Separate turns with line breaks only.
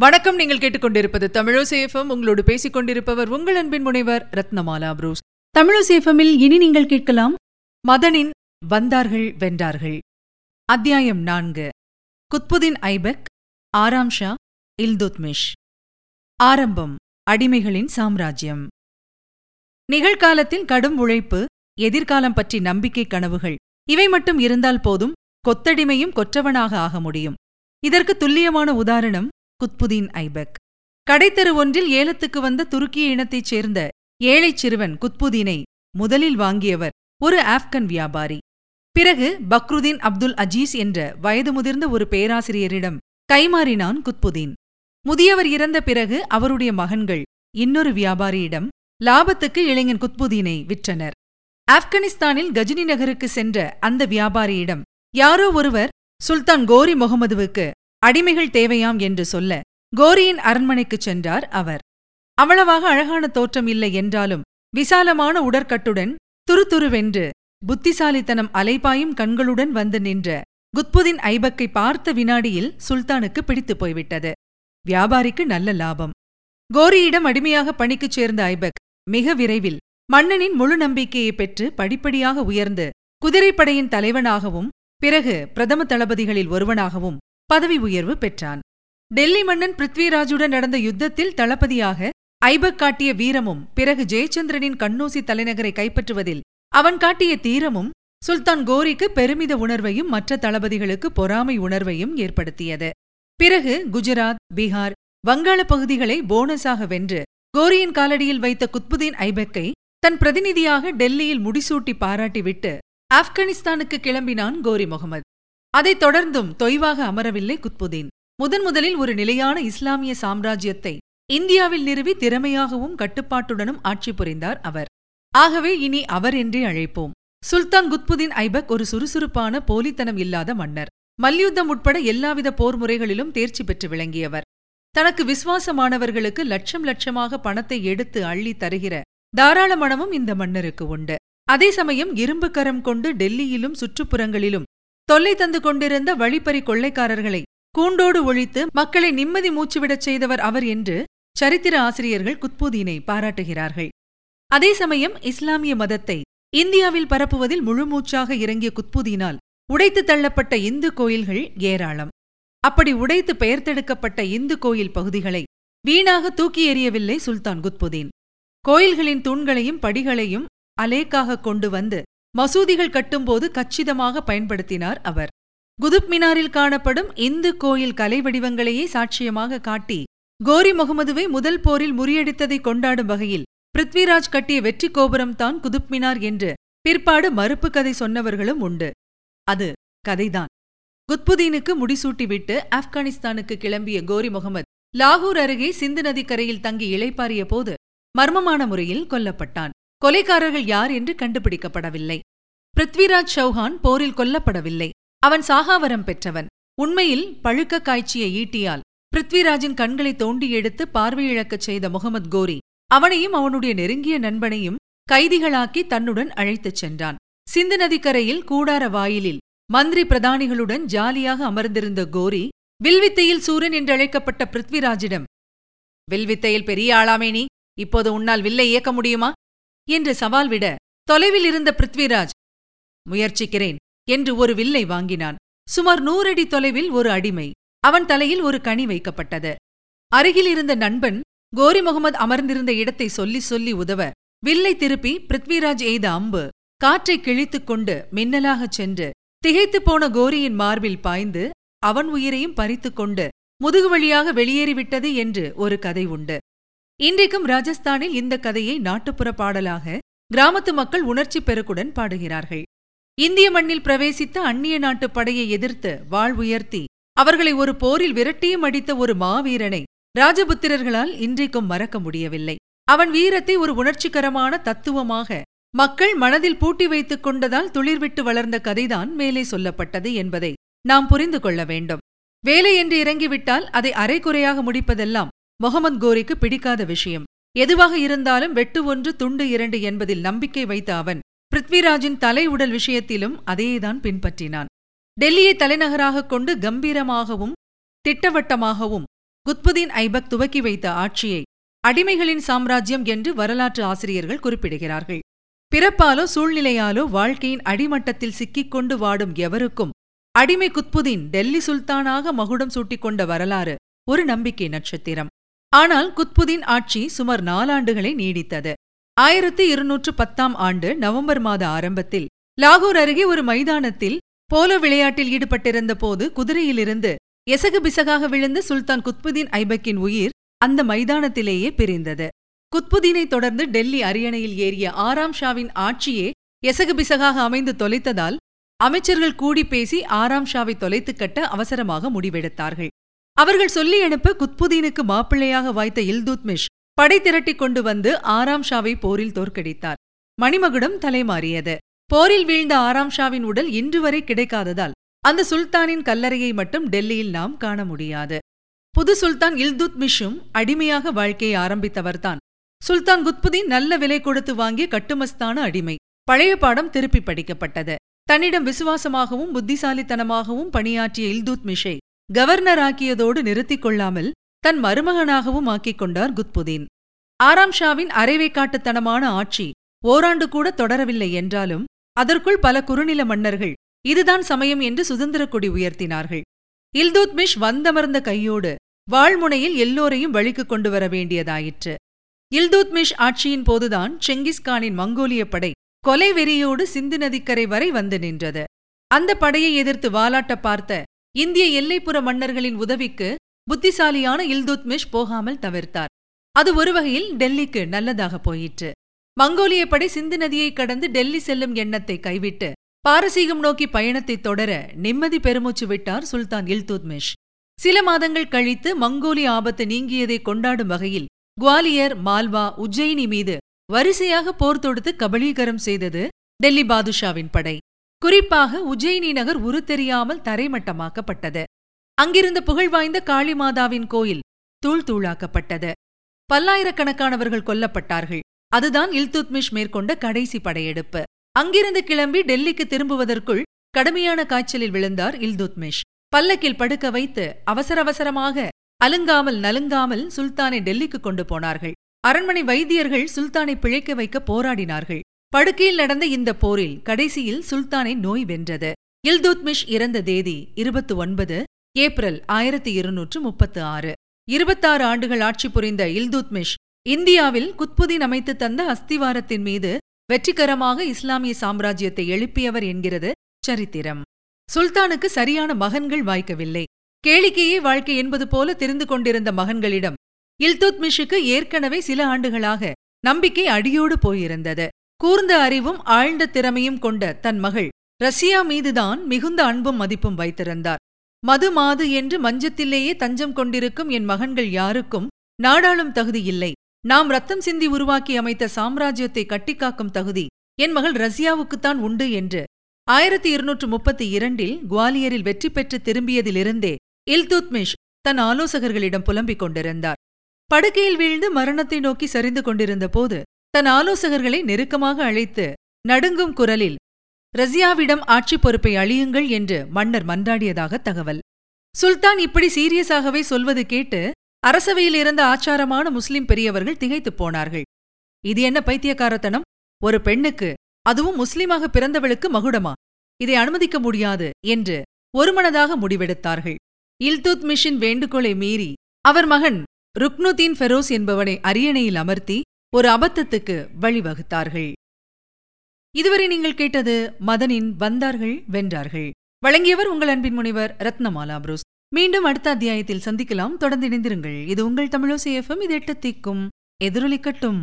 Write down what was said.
வணக்கம். நீங்கள் கேட்டுக்கொண்டிருப்பது தமிழசேஃபம் உங்களோடு பேசிக் கொண்டிருப்பவர் உங்கள் அன்பின் முனைவர் ரத்னமாலா புரூஸ்.
தமிழசேஃபமில் இனி நீங்கள் கேட்கலாம்
மதனின் வந்தார்கள் வென்றார்கள். அத்தியாயம் நான்கு. குத்புதீன் ஐபக் ஆராம் ஷா இல்துத்மிஷ். ஆரம்பம் அடிமைகளின் சாம்ராஜ்யம். நிகழ்காலத்தில் கடும் உழைப்பு எதிர்காலம் பற்றி நம்பிக்கை கனவுகள் இவை மட்டும் இருந்தால் போதும் கொத்தடிமையும் கொற்றவனாக ஆக முடியும். இதற்கு துல்லியமான உதாரணம் குத்புதீன் ஐபக். கடைத்தெரு ஒன்றில் ஏலத்துக்கு வந்த துருக்கிய இனத்தைச் சேர்ந்த ஏழைச் சிறுவன் குத்புதீனை முதலில் வாங்கியவர் ஒரு ஆப்கன் வியாபாரி. பிறகு பக்ருதீன் அப்துல் அஜீஸ் என்ற வயது முதிர்ந்த ஒரு பேராசிரியரிடம் கைமாறினான் குத்புதீன். முதியவர் இறந்த பிறகு அவருடைய மகன்கள் இன்னொரு வியாபாரியிடம் லாபத்துக்கு இளைஞன் குத்புதீனை விற்றனர். ஆப்கானிஸ்தானில் கஜினி நகருக்கு சென்ற அந்த வியாபாரியிடம் யாரோ ஒருவர் சுல்தான் கோரி முகமதுவுக்கு அடிமைகள் தேவையாம் என்று சொல்ல கோரியின் அரண்மனைக்குச் சென்றார் அவர். அவ்வளவாக அழகான தோற்றம் இல்லை என்றாலும் விசாலமான உடற்கட்டுடன் துருதுருவென்று புத்திசாலித்தனம் அலைபாயும் கண்களுடன் வந்து நின்ற குத்புதின் ஐபக்கை பார்த்த வினாடியில் சுல்தானுக்கு பிடித்துப் போய்விட்டது. வியாபாரிக்கு நல்ல லாபம். கோரியிடம் அடிமையாக பணிக்குச் சேர்ந்த ஐபக் மிக விரைவில் மன்னனின் முழு நம்பிக்கையை பெற்று படிப்படியாக உயர்ந்து குதிரைப்படையின் தலைவனாகவும் பிறகு பிரதம தளபதிகளில் ஒருவனாகவும் பதவி உயர்வு பெற்றான். டெல்லி மன்னன் பிருத்விராஜுடன் நடந்த யுத்தத்தில் தளபதியாக ஐபக் காட்டிய வீரமும் பிறகு ஜெயச்சந்திரனின் கண்ணூசி தலைநகரை கைப்பற்றுவதில் அவன் காட்டிய தீரமும் சுல்தான் கோரிக்கு பெருமித உணர்வையும் மற்ற தளபதிகளுக்கு பொறாமை உணர்வையும் ஏற்படுத்தியது. பிறகு குஜராத் பீகார் வங்காள பகுதிகளை போனஸாக வென்று கோரியின் காலடியில் வைத்த குத்புதீன் ஐபக்கை தன் பிரதிநிதியாக டெல்லியில் முடிசூட்டி பாராட்டிவிட்டு ஆப்கானிஸ்தானுக்கு கிளம்பினான் கோரி முகமது. அதைத் தொடர்ந்தும் தொய்வாக அமரவில்லை குத்புதீன். முதன் முதலில் ஒரு நிலையான இஸ்லாமிய சாம்ராஜ்யத்தை இந்தியாவில் நிறுவி திறமையாகவும் கட்டுப்பாட்டுடனும் ஆட்சி புரிந்தார் அவர். ஆகவே இனி அவர் என்றே அழைப்போம். சுல்தான் குத்புதீன் ஐபக் ஒரு சுறுசுறுப்பான போலித்தனம் இல்லாத மன்னர். மல்யுத்தம் உட்பட எல்லாவித போர் முறைகளிலும் தேர்ச்சி பெற்று விளங்கியவர். தனக்கு விசுவாசமானவர்களுக்கு லட்சம் லட்சமாக பணத்தை எடுத்து அள்ளி தருகிற தாராள மனமும் இந்த மன்னருக்கு உண்டு. அதே சமயம் இரும்பு கரம் கொண்டு டெல்லியிலும் சுற்றுப்புறங்களிலும் தொல்லை தந்து கொண்டிருந்த வழிப்பறி கொள்ளைக்காரர்களை கூண்டோடு ஒழித்து மக்களை நிம்மதி மூச்சுவிடச் செய்தவர் அவர் என்று சரித்திர ஆசிரியர்கள் குத்புதீனை பாராட்டுகிறார்கள். அதே சமயம் இஸ்லாமிய மதத்தை இந்தியாவில் பரப்புவதில் முழுமூச்சாக இறங்கிய குத்புதீனால் உடைத்து தள்ளப்பட்ட இந்து கோயில்கள் ஏராளம். அப்படி உடைத்து பெயர்த்தெடுக்கப்பட்ட இந்து கோயில் பகுதிகளை வீணாக தூக்கி எறியவில்லை சுல்தான் குத்புதீன். கோயில்களின் தூண்களையும் படிகளையும் அலேக்காக கொண்டு வந்து மசூதிகள் கட்டும்போது கச்சிதமாக பயன்படுத்தினார் அவர். குதுப் மினாரில் காணப்படும் இந்து கோயில் கலை வடிவங்களையே சாட்சியமாக காட்டி கோரி முகமதுவை முதல் போரில் முறியடித்ததை கொண்டாடும் வகையில் பிருத்விராஜ் கட்டிய வெற்றி கோபுரம்தான் குதுப் மினார் என்று பிற்பாடு மறுப்பு கதை சொன்னவர்களும் உண்டு. அது கதைதான். குத்புதீனுக்கு முடிசூட்டிவிட்டு ஆப்கானிஸ்தானுக்கு கிளம்பிய கோரி முகமது லாகூர் அருகே சிந்து நதிக்கரையில் தங்கி இளைப்பாறிய போது மர்மமான முறையில் கொல்லப்பட்டான். கொலைக்காரர்கள் யார் என்று கண்டுபிடிக்கப்படவில்லை. பிருத்விராஜ் சௌஹான் போரில் கொல்லப்படவில்லை. அவன் சாகாவரம் பெற்றவன். உண்மையில் பழுக்க காய்ச்சிய ஈட்டியால் பிருத்விராஜின் கண்களை தோண்டி எடுத்து பார்வையிழக்கச் செய்த முகமது கோரி அவனையும் அவனுடைய நெருங்கிய நண்பனையும் கைதிகளாக்கி தன்னுடன் அழைத்துச் சென்றான். சிந்து நதிக்கரையில் கூடார வாயிலில் மந்திரி பிரதானிகளுடன் ஜாலியாக அமர்ந்திருந்த கோரி வில்வித்தையில் சூரன் என்றழைக்கப்பட்ட பிருத்விராஜிடம் வில்வித்தையில் பெரிய ஆளாமே நீ. இப்போது உன்னால் வில்லை இயக்க முடியுமா? என்று சவால் விட தொலைவில் இருந்த பிருத்விராஜ் முயற்சிக்கிறேன் என்று ஒரு வில்லை வாங்கினான். சுமார் நூறடி தொலைவில் ஒரு அடிமை அவன் தலையில் ஒரு கனி வைக்கப்பட்டது. அருகில் இருந்த நண்பன் கோரி முகமது அமர்ந்திருந்த இடத்தை சொல்லி சொல்லி உதவ வில்லை திருப்பி பிருத்விராஜ் எய்த அம்பு காற்றை கிழித்துக் கொண்டு மின்னலாகச் சென்று திகைத்துப் போன கோரியின் மார்பில் பாய்ந்து அவன் உயிரையும் பறித்துக் கொண்டு முதுகு வழியாக வெளியேறிவிட்டது என்று ஒரு கதை உண்டு. இன்றைக்கும் ராஜஸ்தானில் இந்த கதையை நாட்டுப்புற பாடலாக கிராமத்து மக்கள் உணர்ச்சி பெருக்குடன் பாடுகிறார்கள். இந்திய மண்ணில் பிரவேசித்த அந்நிய நாட்டுப் படையை எதிர்த்து வாழ் உயர்த்தி அவர்களை ஒரு போரில் விரட்டியும் அடித்த ஒரு மாவீரனை ராஜபுத்திரர்களால் இன்றைக்கும் மறக்க முடியவில்லை. அவன் வீரத்தை ஒரு உணர்ச்சிகரமான தத்துவமாக மக்கள் மனதில் பூட்டி வைத்துக் கொண்டதால் துளிர்விட்டு வளர்ந்த கதைதான் மேலே சொல்லப்பட்டது என்பதை நாம் புரிந்து கொள்ள வேண்டும். வேலை என்று இறங்கிவிட்டால் அதை அரைக்குறையாக முடிப்பதெல்லாம் மொஹமத் கோரிக்கு பிடிக்காத விஷயம். எதுவாக இருந்தாலும் வெட்டு ஒன்று துண்டு இரண்டு என்பதில் நம்பிக்கை வைத்த அவன் பிருத்விராஜின் தலை உடல் விஷயத்திலும் அதையேதான் பின்பற்றினான். டெல்லியை தலைநகராகக் கொண்டு கம்பீரமாகவும் திட்டவட்டமாகவும் குத்புதீன் ஐபக் துவக்கி வைத்த ஆட்சியை அடிமைகளின் சாம்ராஜ்யம் என்று வரலாற்று ஆசிரியர்கள் குறிப்பிடுகிறார்கள். பிறப்பாலோ சூழ்நிலையாலோ வாழ்க்கையின் அடிமட்டத்தில் சிக்கிக்கொண்டு வாடும் எவருக்கும் அடிமை குத்புதீன் டெல்லி சுல்தானாக மகுடம் சூட்டிக்கொண்ட வரலாறு ஒரு நம்பிக்கை நட்சத்திரம். ஆனால் குத்புதீன் ஆட்சி சுமார் நாலாண்டுகளை நீடித்தது. ஆயிரத்தி இருநூற்று பத்தாம் ஆண்டு நவம்பர் மாத ஆரம்பத்தில் லாகூர் அருகே ஒரு மைதானத்தில் போலோ விளையாட்டில் ஈடுபட்டிருந்த போது குதிரையிலிருந்து எசகு பிசகாக விழுந்த சுல்தான் குத்புதீன் ஐபக்கின் உயிர் அந்த மைதானத்திலேயே பிரிந்தது. குத்புதீனை தொடர்ந்து டெல்லி அரியணையில் ஏறிய ஆறாம் ஷாவின் ஆட்சியே எசகு பிசகாக அமைந்து தொலைத்ததால் அமைச்சர்கள் கூடி பேசி ஆறாம் ஷாவை தொலைத்துக் கட்ட அவசரமாக முடிவெடுத்தார்கள். அவர்கள் சொல்லி அனுப்ப குத்புதீனுக்கு மாப்பிள்ளையாக வாய்த்த இல்துத்மிஷ் படை திரட்டிக் கொண்டு வந்து ஆராம் ஷாவை போரில் தோற்கடித்தார். மணிமகுடம் தலைமாறியது. போரில் வீழ்ந்த ஆராம் ஷாவின் உடல் இன்று வரை கிடைக்காததால் அந்த சுல்தானின் கல்லறையை மட்டும் டெல்லியில் நாம் காண முடியாது. புது சுல்தான் இல்துத்மிஷும் அடிமையாக வாழ்க்கையை ஆரம்பித்தவர்தான் சுல்தான் குத்புதீன் நல்ல விலை கொடுத்து வாங்கிய கட்டுமஸ்தான அடிமை. பழைய பாடம் திருப்பி படிக்கப்பட்டது. தன்னிடம் விசுவாசமாகவும் புத்திசாலித்தனமாகவும் பணியாற்றிய கவர்னர் கவர்னராக்கியதோடு நிறுத்திக் கொள்ளாமல் தன் மருமகனாகவும் ஆக்கிக் கொண்டார் குத்புதீன். ஆராம் ஷாவின் அரைவைக்காட்டுத்தனமான ஆட்சி ஓராண்டு கூட தொடரவில்லை என்றாலும் அதற்குள் பல குறுநில மன்னர்கள் இதுதான் சமயம் என்று சுதந்திரக் கொடி உயர்த்தினார்கள். இல்துத்மிஷ் வந்தமர்ந்த கையோடு வாழ்முனையில் எல்லோரையும் வழிக்கு கொண்டு வர வேண்டியதாயிற்று. இல்துத்மிஷ் ஆட்சியின் போதுதான் செங்கிஸ்கானின் மங்கோலிய படை கொலை வெறியோடு சிந்து நதிக்கரை வரை வந்து நின்றது. அந்த படையை எதிர்த்து வாலாட்ட பார்த்த இந்திய எல்லைப்புற மன்னர்களின் உதவிக்கு புத்திசாலியான இல்துத்மிஷ் போகாமல் தவிர்த்தார். அது ஒரு வகையில் டெல்லிக்கு நல்லதாக போயிற்று. மங்கோலிய படை சிந்து நதியை கடந்து டெல்லி செல்லும் எண்ணத்தை கைவிட்டு பாரசீகம் நோக்கி பயணத்தை தொடர நிம்மதி பெருமூச்சு விட்டார் சுல்தான் இல்துத்மிஷ். சில மாதங்கள் கழித்து மங்கோலிய ஆபத்து நீங்கியதை கொண்டாடும் வகையில் குவாலியர் மால்வா உஜ்ஜயினி மீது வரிசையாக போர் தொடுத்து கபலீகரம் செய்தது டெல்லி பாதுஷாவின் படை. குறிப்பாக உஜ்ஜயினி நகர் உருத்தெரியாமல் தரைமட்டமாக்கப்பட்டது. அங்கிருந்த புகழ்வாய்ந்த காளிமாதாவின் கோயில் தூள் தூளாக்கப்பட்டது. பல்லாயிரக்கணக்கானவர்கள் கொல்லப்பட்டார்கள். அதுதான் இல்துத்மிஷ் மேற்கொண்ட கடைசி படையெடுப்பு. அங்கிருந்து கிளம்பி டெல்லிக்கு திரும்புவதற்குள் கடுமையான காய்ச்சலில் விழுந்தார் இல்துத்மிஷ். பல்லக்கில் படுக்க வைத்து அவசர அவசரமாக அலுங்காமல் நலுங்காமல் சுல்தானை டெல்லிக்கு கொண்டு போனார்கள். அரண்மனை வைத்தியர்கள் சுல்தானை பிழைக்க வைக்க போராடினார்கள். படுக்கையில் நடந்த இந்த போரில் கடைசியில் சுல்தானை நோய் வென்றது. இல்துத்மிஷ் இறந்த தேதி இருபத்தி ஒன்பது ஏப்ரல் ஆயிரத்தி இருநூற்று முப்பத்து ஆறு இருபத்தாறு ஆண்டுகள் ஆட்சி புரிந்த இல்துத்மிஷ் இந்தியாவில் குத்புதீன் அமைத்து தந்த அஸ்திவாரத்தின் மீது வெற்றிகரமாக இஸ்லாமிய சாம்ராஜ்யத்தை எழுப்பியவர் என்கிறது சரித்திரம். சுல்தானுக்கு சரியான மகன்கள் வாய்க்கவில்லை. கேளிக்கையே வாழ்க்கை என்பது போல தெரிந்து கொண்டிருந்த மகன்களிடம் இல்துத்மிஷுக்கு ஏற்கனவே சில ஆண்டுகளாக நம்பிக்கை அடியோடு போயிருந்தது. கூர்ந்த அறிவும் ஆழ்ந்த திறமையும் கொண்ட தன் மகள் ரஷ்யா மீதுதான் மிகுந்த அன்பும் மதிப்பும் வைத்திருந்தார். மது மாது என்று மஞ்சத்திலேயே தஞ்சம் கொண்டிருக்கும் என் மகன்கள் யாருக்கும் நாடாளும் தகுதி இல்லை. நாம் ரத்தம் சிந்தி உருவாக்கி அமைத்த சாம்ராஜ்யத்தை கட்டிக்காக்கும் தகுதி என் மகள் ரஷ்யாவுக்குத்தான் உண்டு என்று ஆயிரத்தி இருநூற்று முப்பத்தி இரண்டில் குவாலியரில் வெற்றி பெற்று திரும்பியதிலிருந்தே இல்துத்மிஷ் தன் ஆலோசகர்களிடம் புலம்பிக் கொண்டிருந்தார். படுக்கையில் வீழ்ந்து மரணத்தை நோக்கி சரிந்து கொண்டிருந்த போது தன் ஆலோசகர்களை நெருக்கமாக அழைத்து நடுங்கும் குரலில் ரஸ்யாவிடம் ஆட்சி பொறுப்பை அழியுங்கள் என்று மன்னர் மன்றாடியதாக தகவல். சுல்தான் இப்படி சீரியஸாகவே சொல்வது கேட்டு அரசவையில் இருந்த ஆச்சாரமான முஸ்லிம் பெரியவர்கள் திகைத்துப் போனார்கள். இது என்ன பைத்தியக்காரத்தனம்? ஒரு பெண்ணுக்கு அதுவும் முஸ்லிமாக பிறந்தவளுக்கு மகுடமா? இதை அனுமதிக்க முடியாது என்று ஒருமனதாக முடிவெடுத்தார்கள். இல்துத்மிஷின் வேண்டுகோளை மீறி அவர் மகன் ருக்னுதீன் ஃபெரோஸ் என்பவனை அரியணையில் அமர்த்தி ஒரு அபத்தத்துக்கு வழிவகுத்தார்கள். இதுவரை நீங்கள் கேட்டது மதனின் வந்தார்கள் வென்றார்கள். வழங்கியவர் உங்கள் அன்பின் முனைவர் ரத்னமாலா புரூஸ் மீண்டும் அடுத்த அத்தியாயத்தில் சந்திக்கலாம். தொடர்ந்து இணைந்திருங்கள். இது உங்கள் தமிழோசி எஃப்எம் இது எட்டு தீக்கும் எதிரொலிக்கட்டும்.